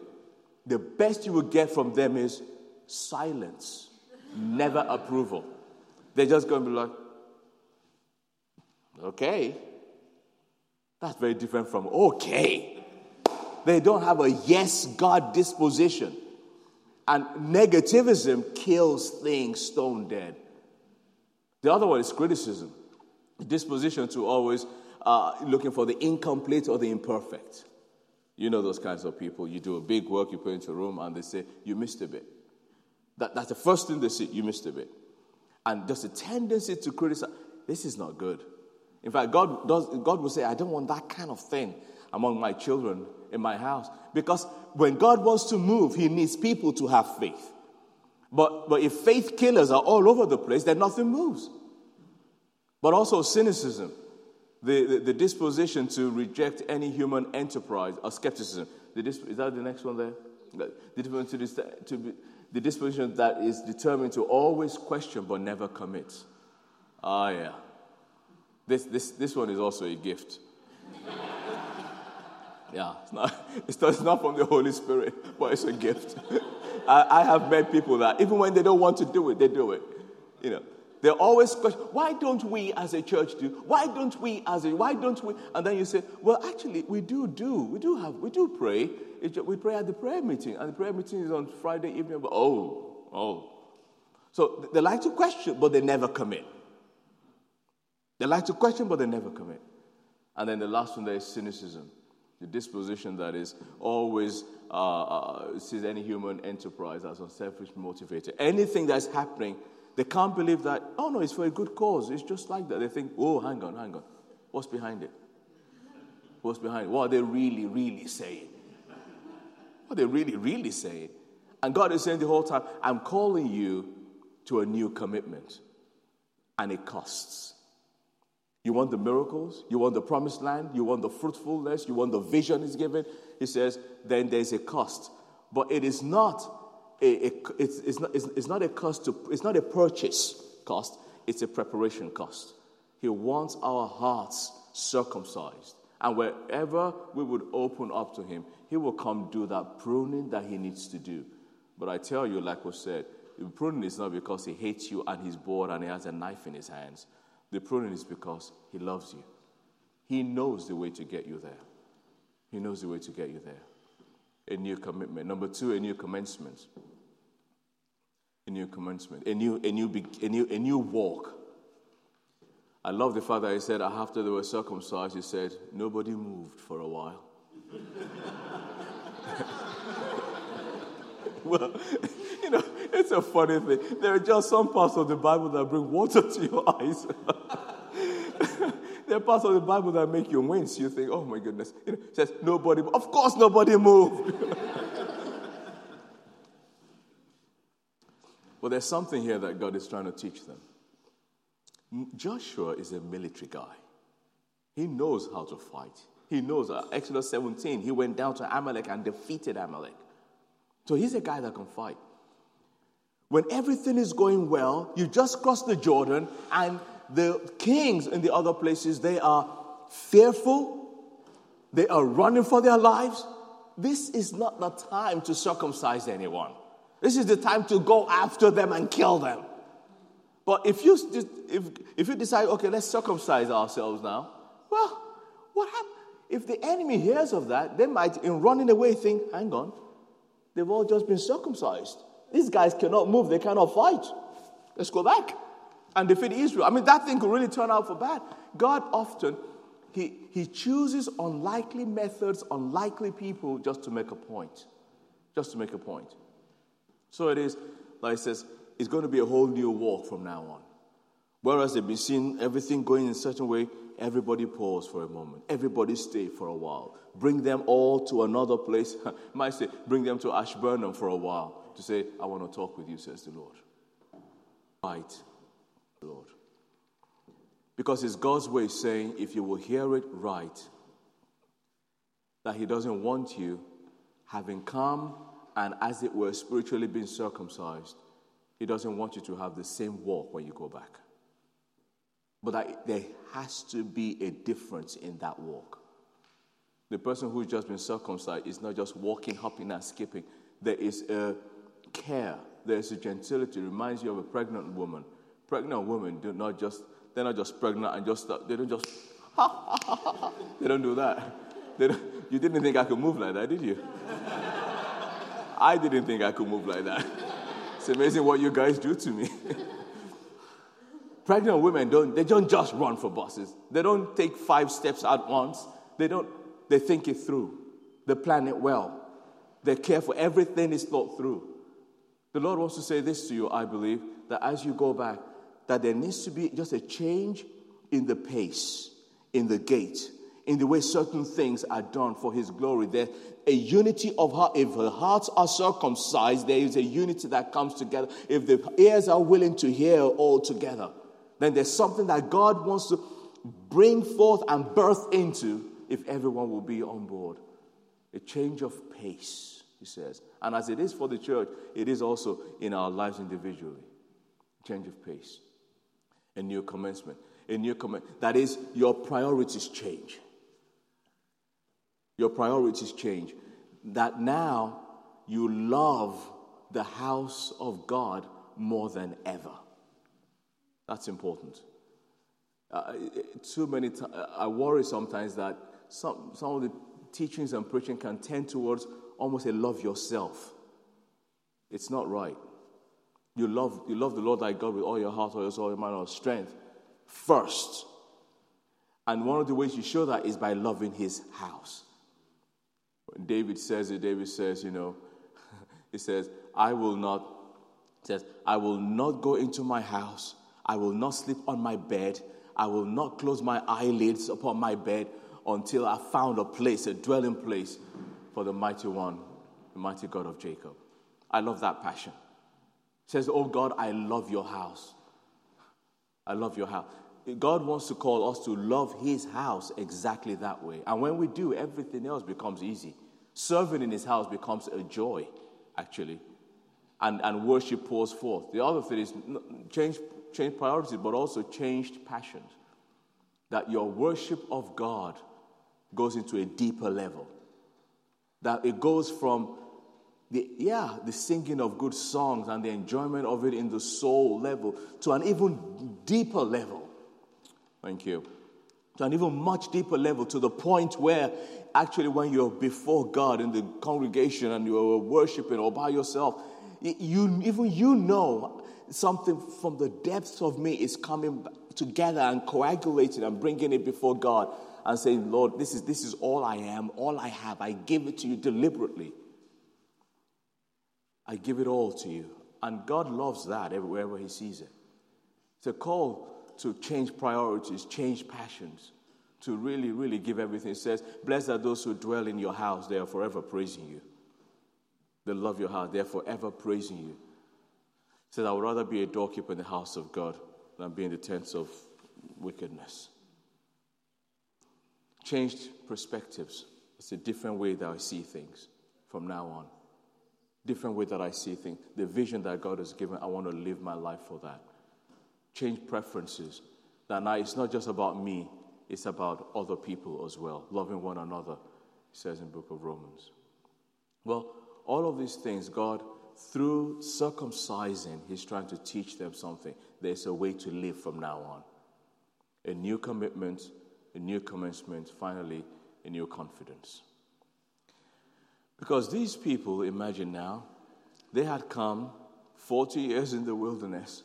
The best you will get from them is silence, never approval. They're just going to be like, okay. That's very different from okay. They don't have a yes, God disposition. And negativism kills things stone dead. The other one is criticism, the disposition to always uh, looking for the incomplete or the imperfect. You know those kinds of people. You do a big work, you put into a room, and they say, You missed a bit. That, that's the first thing they see, you missed a bit. And there's a tendency to criticize. This is not good. In fact, God, does, God will say, I don't want that kind of thing among my children in my house. Because when God wants to move, He needs people to have faith. But, but if faith killers are all over the place, then nothing moves. But also cynicism, the, the, the disposition to reject any human enterprise, or skepticism. The, is that the next one there? The, to, to be, the disposition that is determined to always question but never commit. Ah, yeah. This, this, this one is also a gift. Yeah, it's not, it's not, from the Holy Spirit, but it's a gift. I, I, have met people that even when they don't want to do it, they do it. You know, they always question, why don't we as a church do? Why don't we as a, why don't we? And then you say, well, actually, we do do. We do have, we do pray. We pray at the prayer meeting, and the prayer meeting is on Friday evening. But oh, oh. So they like to question, but they never commit. They like to question, but they never commit. And then the last one there is cynicism The disposition that is always uh, uh, sees any human enterprise as unselfish motivated. Anything that's happening, they can't believe that, oh no, it's for a good cause. It's just like that. They think, oh, hang on, hang on. What's behind it? What's behind it? What are they really, really saying? What are they really, really saying? And God is saying the whole time, I'm calling you to a new commitment. And it costs. You want the miracles? You want the promised land? You want the fruitfulness? You want the vision He's given? He says, then there's a cost. But it is not a, a it's, it's, not, it's, it's not a cost to, it's not a purchase cost, it's a preparation cost. He wants our hearts circumcised. And wherever we would open up to Him, He will come do that pruning that He needs to do. But I tell you, like was said, pruning is not because He hates you and He's bored and He has a knife in His hands. The pruning is because He loves you. He knows the way to get you there. He knows the way to get you there. A new commitment. Number two, a new commencement. A new commencement. A new, a new, a new, a new walk. I love the fact that he said after they were circumcised, he said, nobody moved for a while. well, you know, it's a funny thing. There are just some parts of the Bible that bring water to your eyes. there are parts of the Bible that make you wince. You think, oh my goodness. You know, it says, nobody, of course nobody moved. but there's something here that God is trying to teach them. Joshua is a military guy. He knows how to fight. He knows. Uh, Exodus 17, he went down to Amalek and defeated Amalek. So he's a guy that can fight. When everything is going well, you just cross the Jordan, and the kings in the other places, they are fearful, they are running for their lives. This is not the time to circumcise anyone. This is the time to go after them and kill them. But if you, if, if you decide, okay, let's circumcise ourselves now, well, what happens? If the enemy hears of that, they might, in running away, think, hang on, they've all just been circumcised. These guys cannot move, they cannot fight. Let's go back and defeat Israel. I mean, that thing could really turn out for bad. God often, he, he chooses unlikely methods, unlikely people just to make a point. Just to make a point. So it is, like it says, it's going to be a whole new walk from now on. Whereas they've been seeing everything going in a certain way, everybody pause for a moment. Everybody stay for a while. Bring them all to another place. might say, bring them to Ashburnham for a while to say, I want to talk with you, says the Lord. Right, Lord. Because it's God's way saying, if you will hear it right, that He doesn't want you having come and, as it were, spiritually been circumcised he doesn't want you to have the same walk when you go back. But there has to be a difference in that walk. The person who's just been circumcised is not just walking, hopping, and skipping. There is a care, there is a gentility. It reminds you of a pregnant woman. Pregnant women do not just, they're not just pregnant and just, they don't just, they don't do that. Don't, you didn't think I could move like that, did you? I didn't think I could move like that. It's amazing what you guys do to me. Pregnant women don't, they don't just run for buses. They don't take five steps at once. They don't, they think it through. They plan it well. They're careful. Everything is thought through. The Lord wants to say this to you, I believe, that as you go back, that there needs to be just a change in the pace, in the gait, in the way certain things are done for His glory. There, a unity of heart. If the hearts are circumcised, there is a unity that comes together. If the ears are willing to hear all together, then there's something that God wants to bring forth and birth into if everyone will be on board. A change of pace, he says. And as it is for the church, it is also in our lives individually. Change of pace. A new commencement. A new comment. That is, your priorities change your priorities change. That now you love the house of God more than ever. That's important. Uh, too many t- I worry sometimes that some, some of the teachings and preaching can tend towards almost a love yourself. It's not right. You love, you love the Lord thy God with all your heart, all your soul, your mind, all strength first. And one of the ways you show that is by loving his house. When David says it, David says, you know, he says, I will not, says, I will not go into my house. I will not sleep on my bed. I will not close my eyelids upon my bed until I found a place, a dwelling place for the mighty one, the mighty God of Jacob. I love that passion. says, Oh God, I love your house. I love your house. God wants to call us to love his house exactly that way. And when we do, everything else becomes easy. Serving in his house becomes a joy, actually. And, and worship pours forth. The other thing is change, change priorities, but also changed passions. That your worship of God goes into a deeper level. That it goes from the, yeah, the singing of good songs and the enjoyment of it in the soul level to an even deeper level. Thank you. To an even much deeper level, to the point where actually, when you're before God in the congregation and you're worshiping or by yourself, you, even you know something from the depths of me is coming together and coagulating and bringing it before God and saying, Lord, this is, this is all I am, all I have. I give it to you deliberately. I give it all to you. And God loves that wherever He sees it. It's a call to change priorities, change passions, to really, really give everything. It says, Blessed are those who dwell in your house, they are forever praising you. They love your house, they are forever praising you. Says, I would rather be a doorkeeper in the house of God than be in the tents of wickedness. Changed perspectives. It's a different way that I see things from now on different way that I see things, the vision that God has given, I want to live my life for that. Change preferences. That now it's not just about me, it's about other people as well, loving one another, He says in book of Romans. Well, all of these things, God, through circumcising, He's trying to teach them something. There's a way to live from now on. A new commitment, a new commencement, finally, a new confidence. Because these people, imagine now, they had come 40 years in the wilderness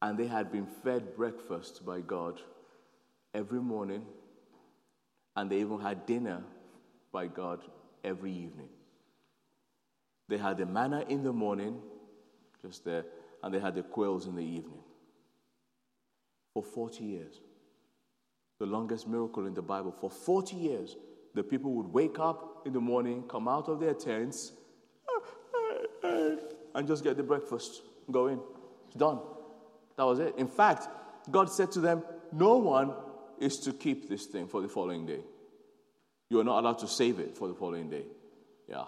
and they had been fed breakfast by God every morning and they even had dinner by God every evening. They had the manna in the morning, just there, and they had the quails in the evening. For 40 years. The longest miracle in the Bible. For 40 years, the people would wake up in the morning, come out of their tents, and just get the breakfast, go in. It's done. That was it. In fact, God said to them, No one is to keep this thing for the following day. You are not allowed to save it for the following day. Yeah.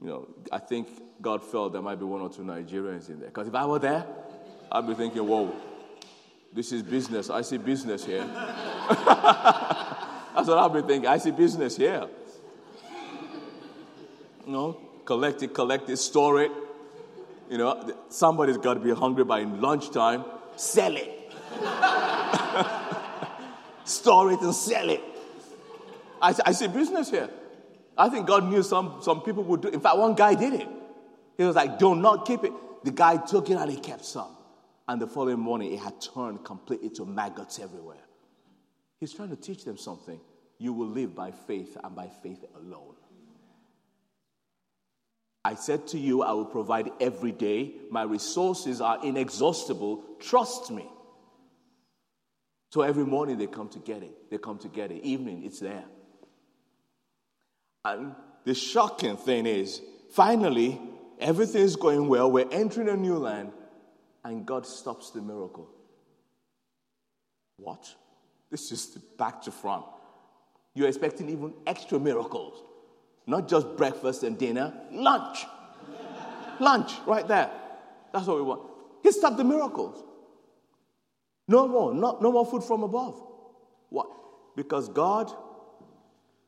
You know, I think God felt there might be one or two Nigerians in there. Because if I were there, I'd be thinking, whoa, this is business. I see business here. That's what I've be thinking. I see business here. You know, collect it, collect it, store it. You know, somebody's got to be hungry by lunchtime. Sell it. store it and sell it. I, I see business here. I think God knew some, some people would do it. In fact, one guy did it. He was like, do not keep it. The guy took it and he kept some. And the following morning, it had turned completely to maggots everywhere. He's trying to teach them something. You will live by faith and by faith alone. I said to you, I will provide every day. My resources are inexhaustible. Trust me. So every morning they come to get it. They come to get it. Evening, it's there. And the shocking thing is, finally, everything's going well. We're entering a new land, and God stops the miracle. What? This is back to front. You're expecting even extra miracles. Not just breakfast and dinner, lunch. lunch, right there. That's what we want. He stopped the miracles. No more, not, no more food from above. What? Because God,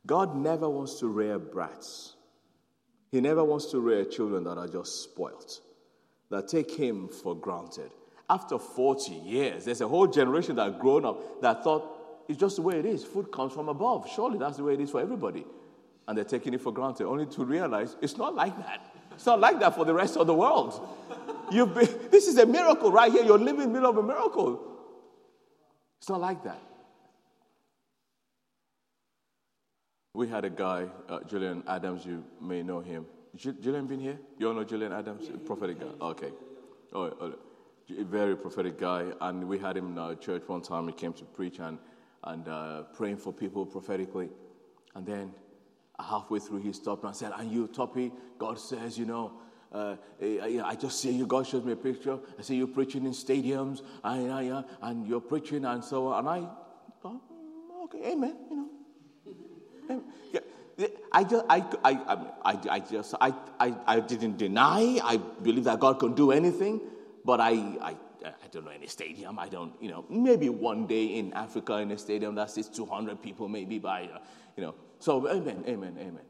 God never wants to rear brats. He never wants to rear children that are just spoilt, that take Him for granted. After 40 years, there's a whole generation that grown up that thought it's just the way it is. Food comes from above. Surely that's the way it is for everybody. And they're taking it for granted, only to realize it's not like that. It's not like that for the rest of the world. You've been, this is a miracle right here. You're living in the middle of a miracle. It's not like that. We had a guy, uh, Julian Adams, you may know him. Julian been here? You all know Julian Adams? Yeah, prophetic guy. Okay. Oh, oh, a very prophetic guy. And we had him in our church one time. He came to preach and, and uh, praying for people prophetically. And then halfway through, he stopped and said, And you, Tope, God says, you know, uh, eh, I just see you, God shows me a picture. I see you preaching in stadiums, and, and, and you're preaching, and so on. And I thought, mm, okay, amen, you know. I just, I, I, I, I just, I, I, I didn't deny. I believe that God can do anything, but I, I, I don't know any stadium. I don't, you know, maybe one day in Africa in a stadium that seats 200 people, maybe by, uh, you know. So, amen, amen, amen.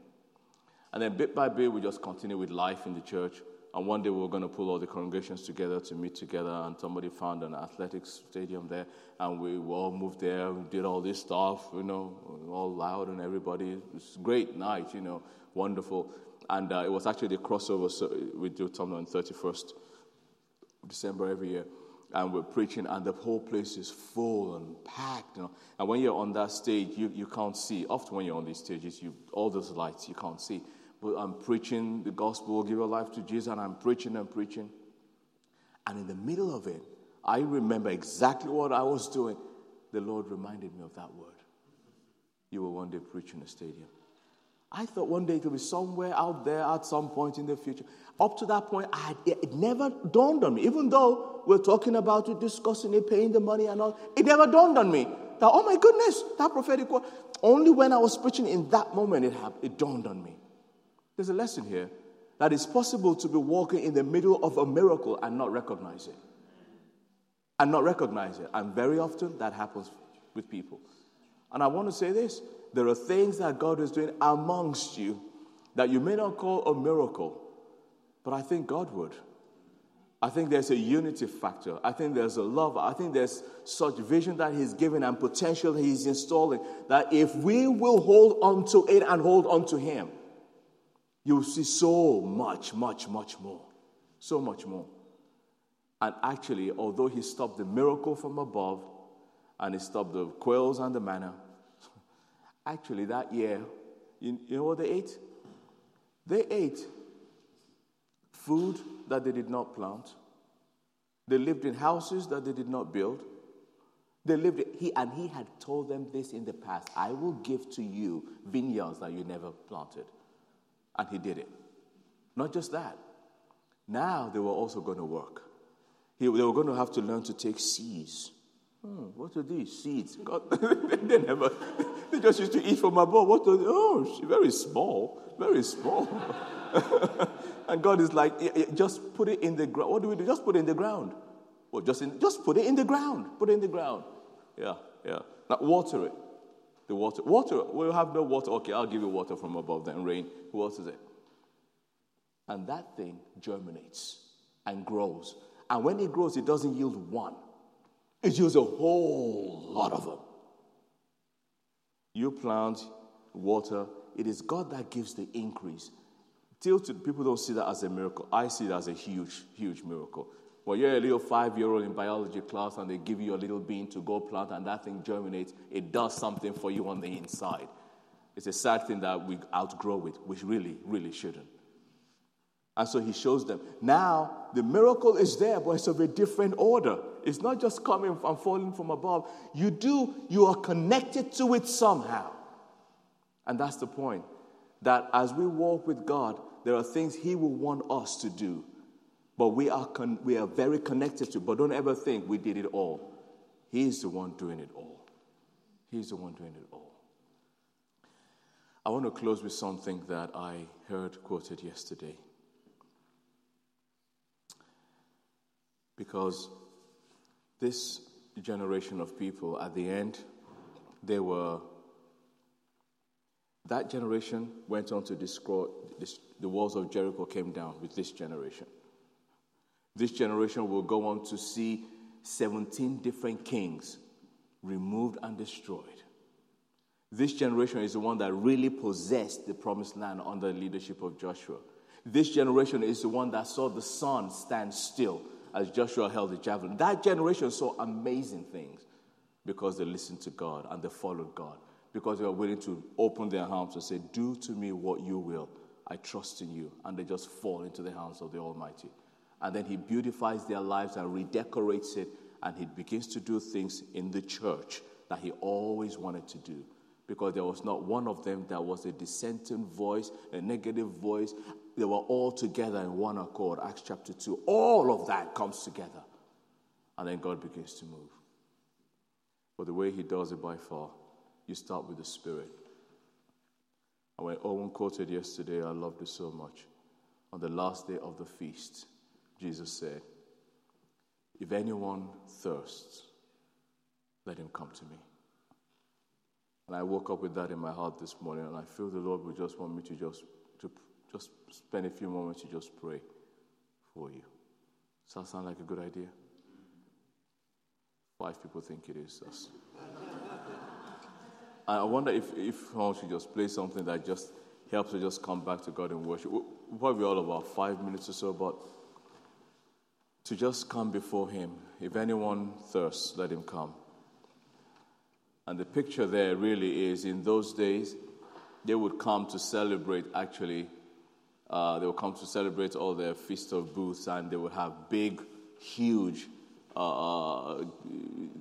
And then bit by bit, we just continue with life in the church. And one day we were going to pull all the congregations together to meet together, and somebody found an athletics stadium there, and we all moved there. We did all this stuff, you know, all loud and everybody. It was a great night, you know, wonderful. And uh, it was actually the crossover, so we do something on 31st December every year. And we're preaching, and the whole place is full and packed. You know? And when you're on that stage, you, you can't see. Often when you're on these stages, you all those lights, you can't see I'm preaching the gospel, give your life to Jesus, and I'm preaching and preaching. And in the middle of it, I remember exactly what I was doing. The Lord reminded me of that word. You will one day preach in a stadium. I thought one day it will be somewhere out there at some point in the future. Up to that point, had, it never dawned on me. Even though we're talking about it, discussing it, paying the money and all, it never dawned on me that, oh my goodness, that prophetic word. Only when I was preaching in that moment, it, happened, it dawned on me. There's a lesson here that it's possible to be walking in the middle of a miracle and not recognize it. And not recognize it. And very often that happens with people. And I want to say this there are things that God is doing amongst you that you may not call a miracle, but I think God would. I think there's a unity factor. I think there's a love. I think there's such vision that He's given and potential He's installing that if we will hold on to it and hold on to Him, you'll see so much, much, much more. So much more. And actually, although he stopped the miracle from above and he stopped the quails and the manna, actually, that year, you, you know what they ate? They ate food that they did not plant. They lived in houses that they did not build. They lived, he, and he had told them this in the past I will give to you vineyards that you never planted. And he did it. Not just that. Now they were also going to work. He, they were going to have to learn to take seeds. Hmm, what are these seeds? God, they never. They just used to eat from a bowl. What are they? Oh, very small, very small. and God is like, just put it in the ground. What do we do? Just put it in the ground. Well, just in, just put it in the ground. Put it in the ground. Yeah, yeah. Now water it. The water. Water. We'll have no water. Okay, I'll give you water from above then. Rain. Who else is it? And that thing germinates and grows. And when it grows, it doesn't yield one, it yields a whole lot of them. You plant, water, it is God that gives the increase. Till to, people don't see that as a miracle. I see it as a huge, huge miracle. When you're a little five year old in biology class and they give you a little bean to go plant and that thing germinates, it does something for you on the inside. It's a sad thing that we outgrow it, which really, really shouldn't. And so he shows them. Now, the miracle is there, but it's of a different order. It's not just coming and falling from above. You do, you are connected to it somehow. And that's the point. That as we walk with God, there are things He will want us to do but we are, con- we are very connected to. But don't ever think we did it all. He's the one doing it all. He's the one doing it all. I want to close with something that I heard quoted yesterday. Because this generation of people, at the end, they were, that generation went on to destroy, the walls of Jericho came down with this generation. This generation will go on to see 17 different kings removed and destroyed. This generation is the one that really possessed the promised land under the leadership of Joshua. This generation is the one that saw the sun stand still as Joshua held the javelin. That generation saw amazing things because they listened to God and they followed God because they were willing to open their arms and say, Do to me what you will. I trust in you. And they just fall into the hands of the Almighty. And then He beautifies their lives and redecorates it, and He begins to do things in the church that He always wanted to do. Because there was not one of them that was a dissenting voice, a negative voice. They were all together in one accord. Acts chapter 2. All of that comes together. And then God begins to move. But the way He does it by far, you start with the Spirit. And when Owen quoted yesterday, I loved it so much. On the last day of the feast, Jesus said, If anyone thirsts, let him come to me. And I woke up with that in my heart this morning, and I feel the Lord would just want me to just, to just spend a few moments to just pray for you. Does that sound like a good idea? Five people think it is. That's... I wonder if, if I should just play something that just helps us just come back to God and worship. Probably all about five minutes or so, but to just come before Him. If anyone thirsts, let him come. And the picture there really is in those days, they would come to celebrate, actually, uh, they would come to celebrate all their Feast of Booths, and they would have big, huge, uh, uh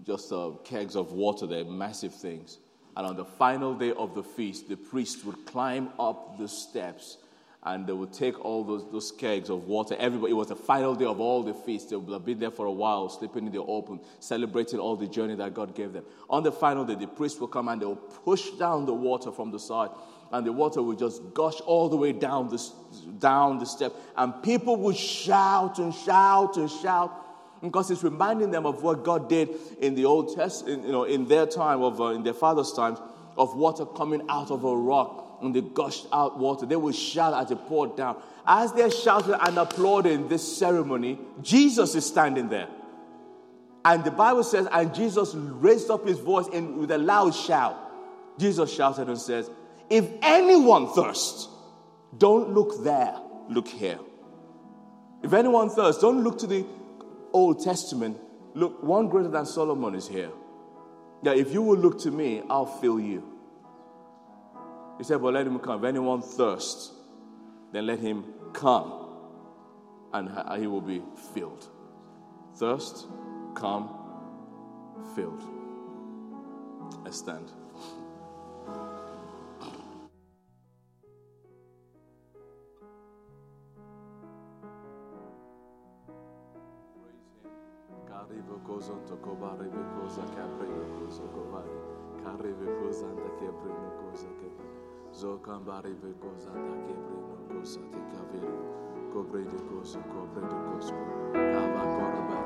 just uh, kegs of water there, massive things. And on the final day of the feast, the priest would climb up the steps and they would take all those, those kegs of water. Everybody, it was the final day of all the feasts. They would have been there for a while, sleeping in the open, celebrating all the journey that God gave them. On the final day, the priest will come and they will push down the water from the side, and the water will just gush all the way down the, down the step. And people would shout and shout and shout because it's reminding them of what God did in the Old Testament, you know, in their time, of, uh, in their father's times, of water coming out of a rock and they gushed out water. They would shout as it poured down. As they're shouting and applauding this ceremony, Jesus is standing there. And the Bible says, and Jesus raised up his voice in, with a loud shout. Jesus shouted and says, If anyone thirsts, don't look there, look here. If anyone thirsts, don't look to the Old Testament. Look, one greater than Solomon is here. Now, if you will look to me, I'll fill you. He said, Well, let him come. If anyone thirsts, then let him come and he will be filled. Thirst, come, filled. Let's stand. Zokambari vekoza da kebrino kosa te kavero. Cobre de coso, cobre de coso. Kava korba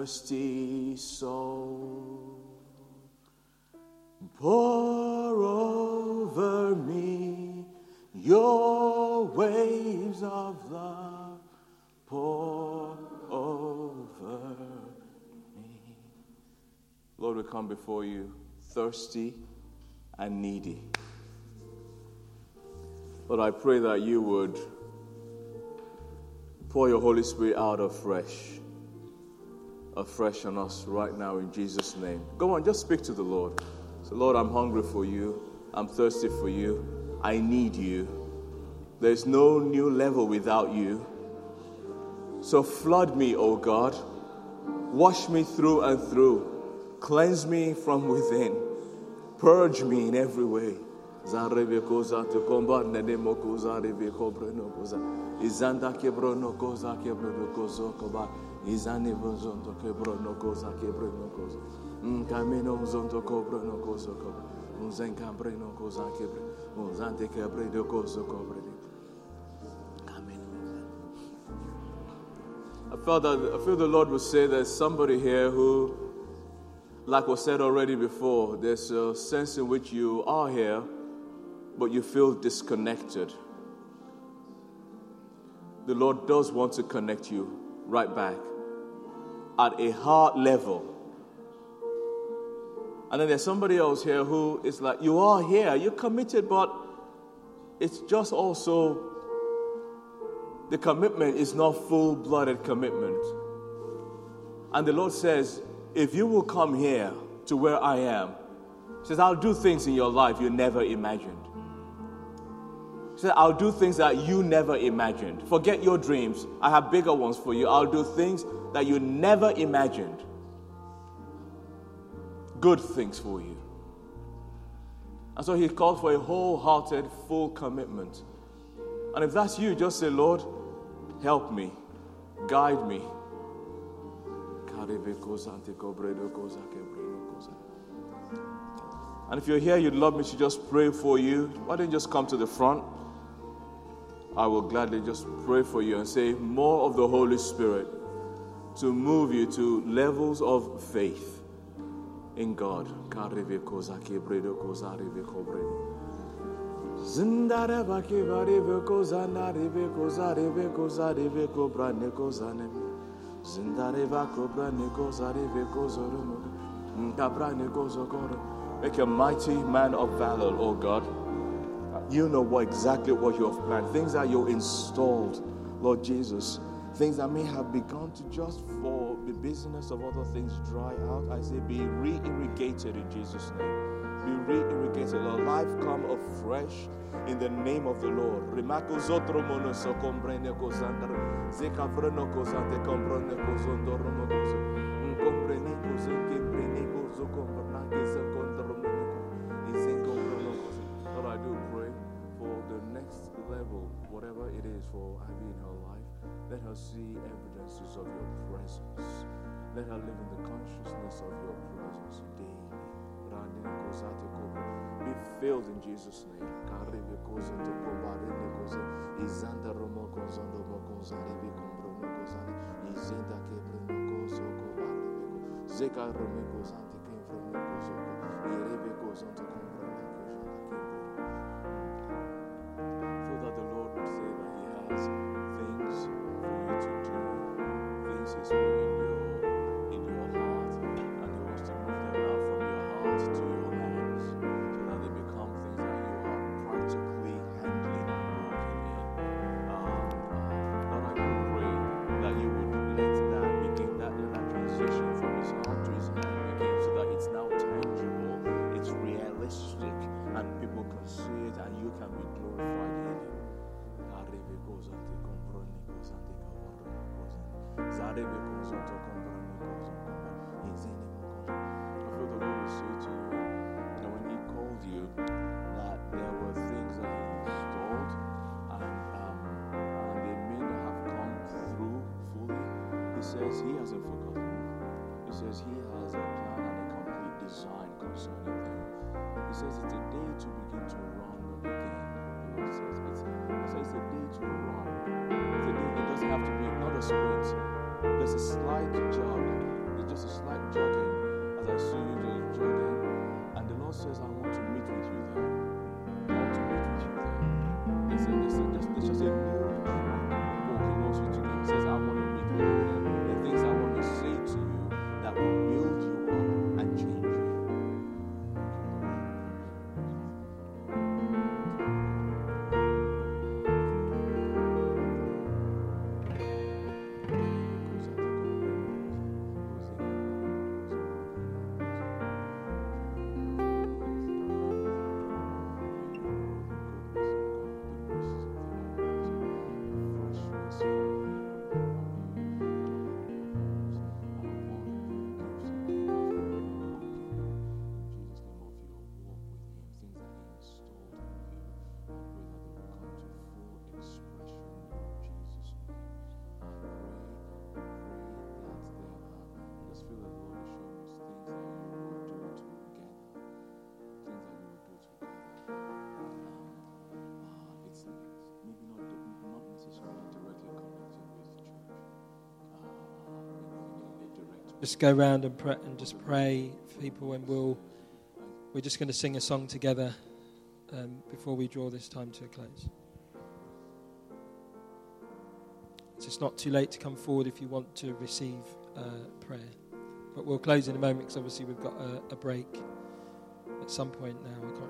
thirsty soul. Pour over me your waves of love. Pour over me. Lord, we come before you thirsty and needy. Lord, I pray that you would pour your Holy Spirit out afresh afresh on us right now in Jesus' name. Go on, just speak to the Lord. Say, Lord, I'm hungry for you. I'm thirsty for you. I need you. There's no new level without you. So flood me, O God. Wash me through and through. Cleanse me from within. Purge me in every way. Izanda koza kebrono kozo. I felt that I feel the Lord would say there's somebody here who like was said already before, there's a sense in which you are here, but you feel disconnected. The Lord does want to connect you right back at a heart level. And then there's somebody else here who is like, You are here, you're committed, but it's just also the commitment is not full blooded commitment. And the Lord says, If you will come here to where I am, He says, I'll do things in your life you never imagined. Said, I'll do things that you never imagined. Forget your dreams. I have bigger ones for you. I'll do things that you never imagined. Good things for you. And so he called for a wholehearted, full commitment. And if that's you, just say, Lord, help me, guide me. And if you're here, you'd love me to just pray for you. Why don't you just come to the front? I will gladly just pray for you and say more of the Holy Spirit to move you to levels of faith in God. Make a mighty man of valor, O God. You know what exactly what you have planned. Things that you installed, Lord Jesus. Things that may have begun to just for the business of other things dry out. I say be re-irrigated in Jesus' name. Be re-irrigated. Let life come afresh in the name of the Lord. Next level, whatever it is for Abby in her life. Let her see evidences of your presence. Let her live in the consciousness of your presence daily. Be filled in Jesus' name. Bi kombrono kozane. Begin to run again. The says it's, it's a day to run. It's a it doesn't have to be not a sprint. There's a slight jog. Just go around and, pray, and just pray for people, and we'll we're just going to sing a song together um, before we draw this time to a close. It's not too late to come forward if you want to receive uh, prayer. But we'll close in a moment because obviously we've got a, a break at some point now.